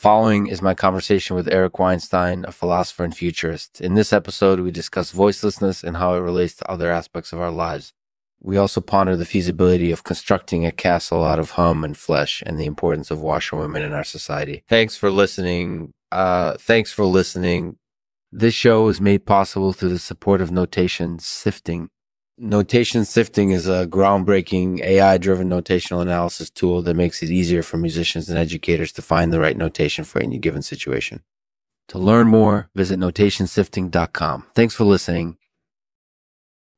following is my conversation with Eric Weinstein, a philosopher and futurist. In this episode, we discuss voicelessness and how it relates to other aspects of our lives. We also ponder the feasibility of constructing a castle out of hum and flesh and the importance of washerwomen in our society. Thanks for listening. Uh, thanks for listening. This show is made possible through the support of Notation Sifting. Notation Sifting is a groundbreaking AI driven notational analysis tool that makes it easier for musicians and educators to find the right notation for any given situation. To learn more, visit notationsifting.com. Thanks for listening.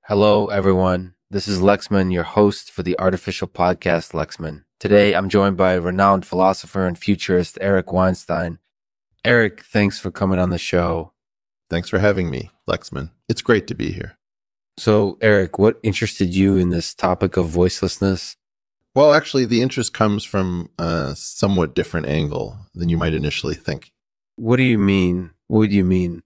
Hello, everyone. This is Lexman, your host for the artificial podcast Lexman. Today, I'm joined by renowned philosopher and futurist Eric Weinstein. Eric, thanks for coming on the show. Thanks for having me, Lexman. It's great to be here. So, Eric, what interested you in this topic of voicelessness? Well, actually, the interest comes from a somewhat different angle than you might initially think. What do you mean? What do you mean?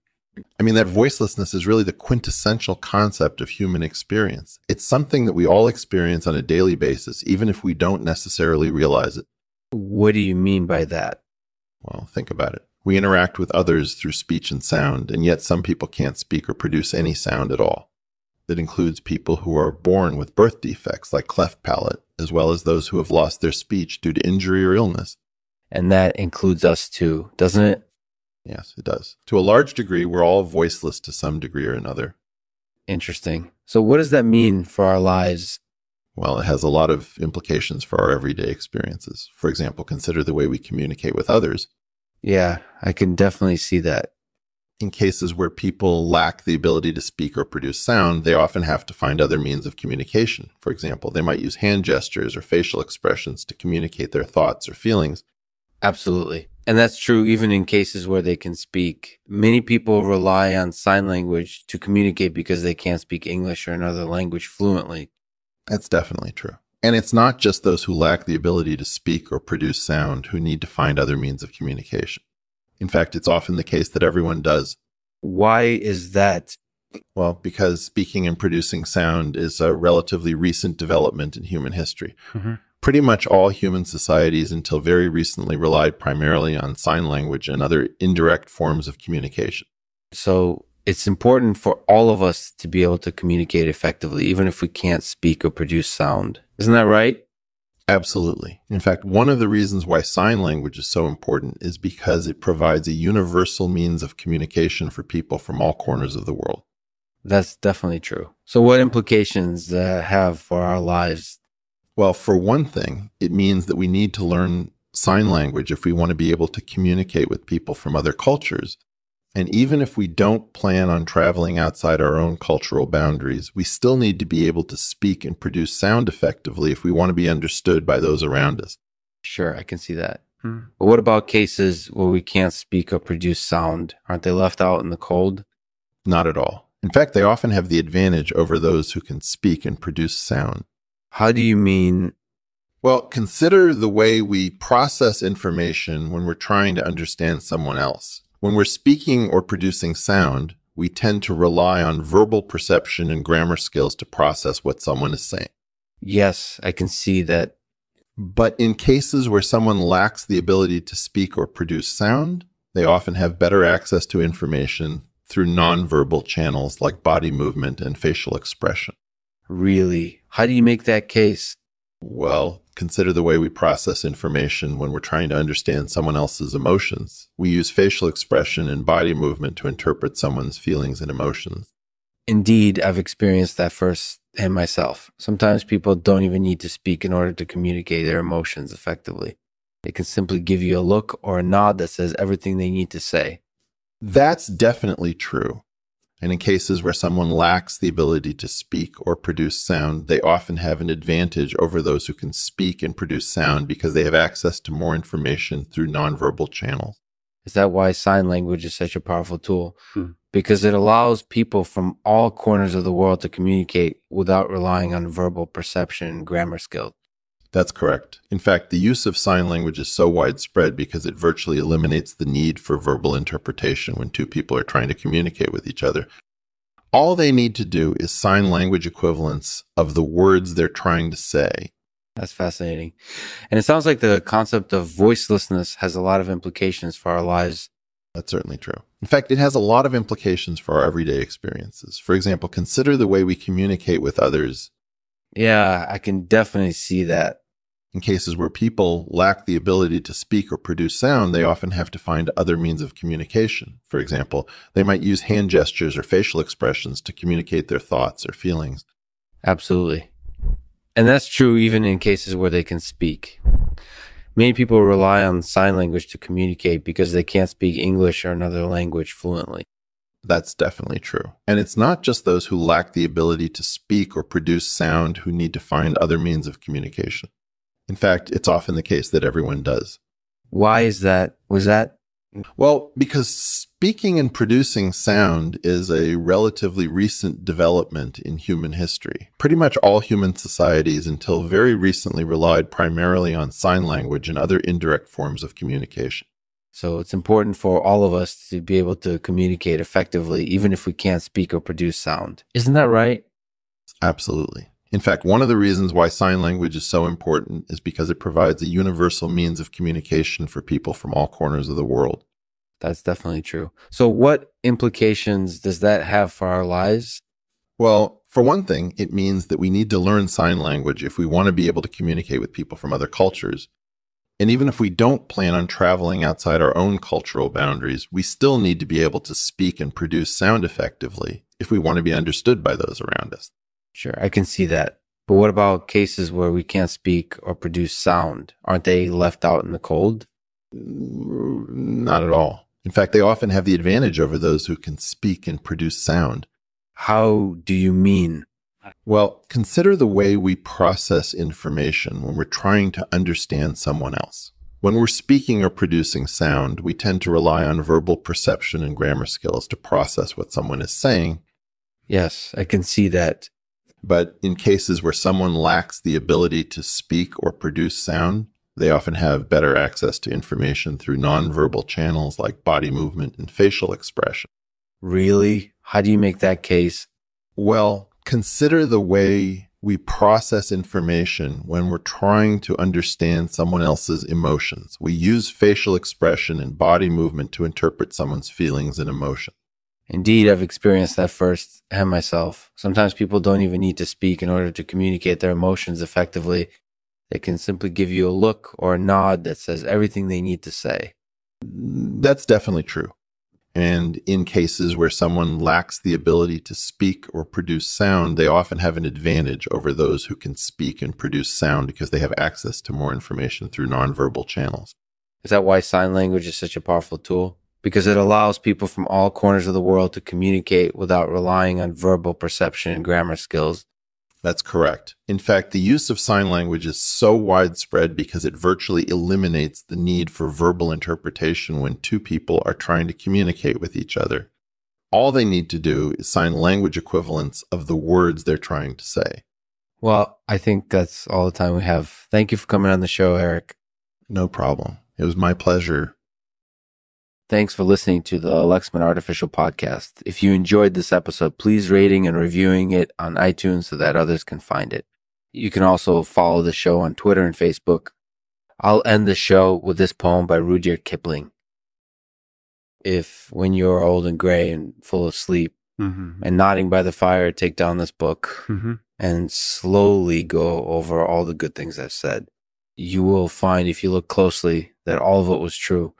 I mean, that voicelessness is really the quintessential concept of human experience. It's something that we all experience on a daily basis, even if we don't necessarily realize it. What do you mean by that? Well, think about it. We interact with others through speech and sound, and yet some people can't speak or produce any sound at all that includes people who are born with birth defects like cleft palate, as well as those who have lost their speech due to injury or illness. And that includes us too, doesn't it? Yes, it does. To a large degree, we're all voiceless to some degree or another. Interesting. So, what does that mean for our lives? Well, it has a lot of implications for our everyday experiences. For example, consider the way we communicate with others. Yeah, I can definitely see that in cases where people lack the ability to speak or produce sound, they often have to find other means of communication. For example, they might use hand gestures or facial expressions to communicate their thoughts or feelings. Absolutely. And that's true even in cases where they can speak. Many people rely on sign language to communicate because they can't speak English or another language fluently. That's definitely true. And it's not just those who lack the ability to speak or produce sound who need to find other means of communication. In fact, it's often the case that everyone does. Why is that? Well, because speaking and producing sound is a relatively recent development in human history. Mm-hmm. Pretty much all human societies until very recently relied primarily on sign language and other indirect forms of communication. So it's important for all of us to be able to communicate effectively, even if we can't speak or produce sound. Isn't that right? Absolutely. In fact, one of the reasons why sign language is so important is because it provides a universal means of communication for people from all corners of the world. That's definitely true. So, what implications uh, have for our lives? Well, for one thing, it means that we need to learn sign language if we want to be able to communicate with people from other cultures and even if we don't plan on traveling outside our own cultural boundaries, we still need to be able to speak and produce sound effectively if we want to be understood by those around us. Sure, I can see that. Hmm. But what about cases where we can't speak or produce sound? Aren't they left out in the cold? Not at all. In fact, they often have the advantage over those who can speak and produce sound. How do you mean? Well, consider the way we process information when we're trying to understand someone else. When we're speaking or producing sound, we tend to rely on verbal perception and grammar skills to process what someone is saying. Yes, I can see that. But in cases where someone lacks the ability to speak or produce sound, they often have better access to information through nonverbal channels like body movement and facial expression. Really? How do you make that case? Well, consider the way we process information when we're trying to understand someone else's emotions. We use facial expression and body movement to interpret someone's feelings and emotions. Indeed, I've experienced that first and myself. Sometimes people don't even need to speak in order to communicate their emotions effectively. They can simply give you a look or a nod that says everything they need to say. That's definitely true. And in cases where someone lacks the ability to speak or produce sound, they often have an advantage over those who can speak and produce sound because they have access to more information through nonverbal channels. Is that why sign language is such a powerful tool? Hmm. Because it allows people from all corners of the world to communicate without relying on verbal perception and grammar skills. That's correct. In fact, the use of sign language is so widespread because it virtually eliminates the need for verbal interpretation when two people are trying to communicate with each other. All they need to do is sign language equivalents of the words they're trying to say. That's fascinating. And it sounds like the concept of voicelessness has a lot of implications for our lives. That's certainly true. In fact, it has a lot of implications for our everyday experiences. For example, consider the way we communicate with others. Yeah, I can definitely see that. In cases where people lack the ability to speak or produce sound, they often have to find other means of communication. For example, they might use hand gestures or facial expressions to communicate their thoughts or feelings. Absolutely. And that's true even in cases where they can speak. Many people rely on sign language to communicate because they can't speak English or another language fluently. That's definitely true. And it's not just those who lack the ability to speak or produce sound who need to find other means of communication. In fact, it's often the case that everyone does. Why is that? Was that? Well, because speaking and producing sound is a relatively recent development in human history. Pretty much all human societies until very recently relied primarily on sign language and other indirect forms of communication. So it's important for all of us to be able to communicate effectively, even if we can't speak or produce sound. Isn't that right? Absolutely. In fact, one of the reasons why sign language is so important is because it provides a universal means of communication for people from all corners of the world. That's definitely true. So, what implications does that have for our lives? Well, for one thing, it means that we need to learn sign language if we want to be able to communicate with people from other cultures. And even if we don't plan on traveling outside our own cultural boundaries, we still need to be able to speak and produce sound effectively if we want to be understood by those around us. Sure, I can see that. But what about cases where we can't speak or produce sound? Aren't they left out in the cold? Not at all. In fact, they often have the advantage over those who can speak and produce sound. How do you mean? Well, consider the way we process information when we're trying to understand someone else. When we're speaking or producing sound, we tend to rely on verbal perception and grammar skills to process what someone is saying. Yes, I can see that. But in cases where someone lacks the ability to speak or produce sound, they often have better access to information through nonverbal channels like body movement and facial expression. Really? How do you make that case? Well, consider the mm-hmm. way we process information when we're trying to understand someone else's emotions. We use facial expression and body movement to interpret someone's feelings and emotions. Indeed, I've experienced that first and myself. Sometimes people don't even need to speak in order to communicate their emotions effectively. They can simply give you a look or a nod that says everything they need to say. That's definitely true. And in cases where someone lacks the ability to speak or produce sound, they often have an advantage over those who can speak and produce sound because they have access to more information through nonverbal channels. Is that why sign language is such a powerful tool? because it allows people from all corners of the world to communicate without relying on verbal perception and grammar skills. That's correct. In fact, the use of sign language is so widespread because it virtually eliminates the need for verbal interpretation when two people are trying to communicate with each other. All they need to do is sign language equivalents of the words they're trying to say. Well, I think that's all the time we have. Thank you for coming on the show, Eric. No problem. It was my pleasure. Thanks for listening to the Lexman Artificial Podcast. If you enjoyed this episode, please rating and reviewing it on iTunes so that others can find it. You can also follow the show on Twitter and Facebook. I'll end the show with this poem by Rudyard Kipling. If when you're old and gray and full of sleep mm-hmm. and nodding by the fire, take down this book mm-hmm. and slowly go over all the good things I've said, you will find if you look closely that all of it was true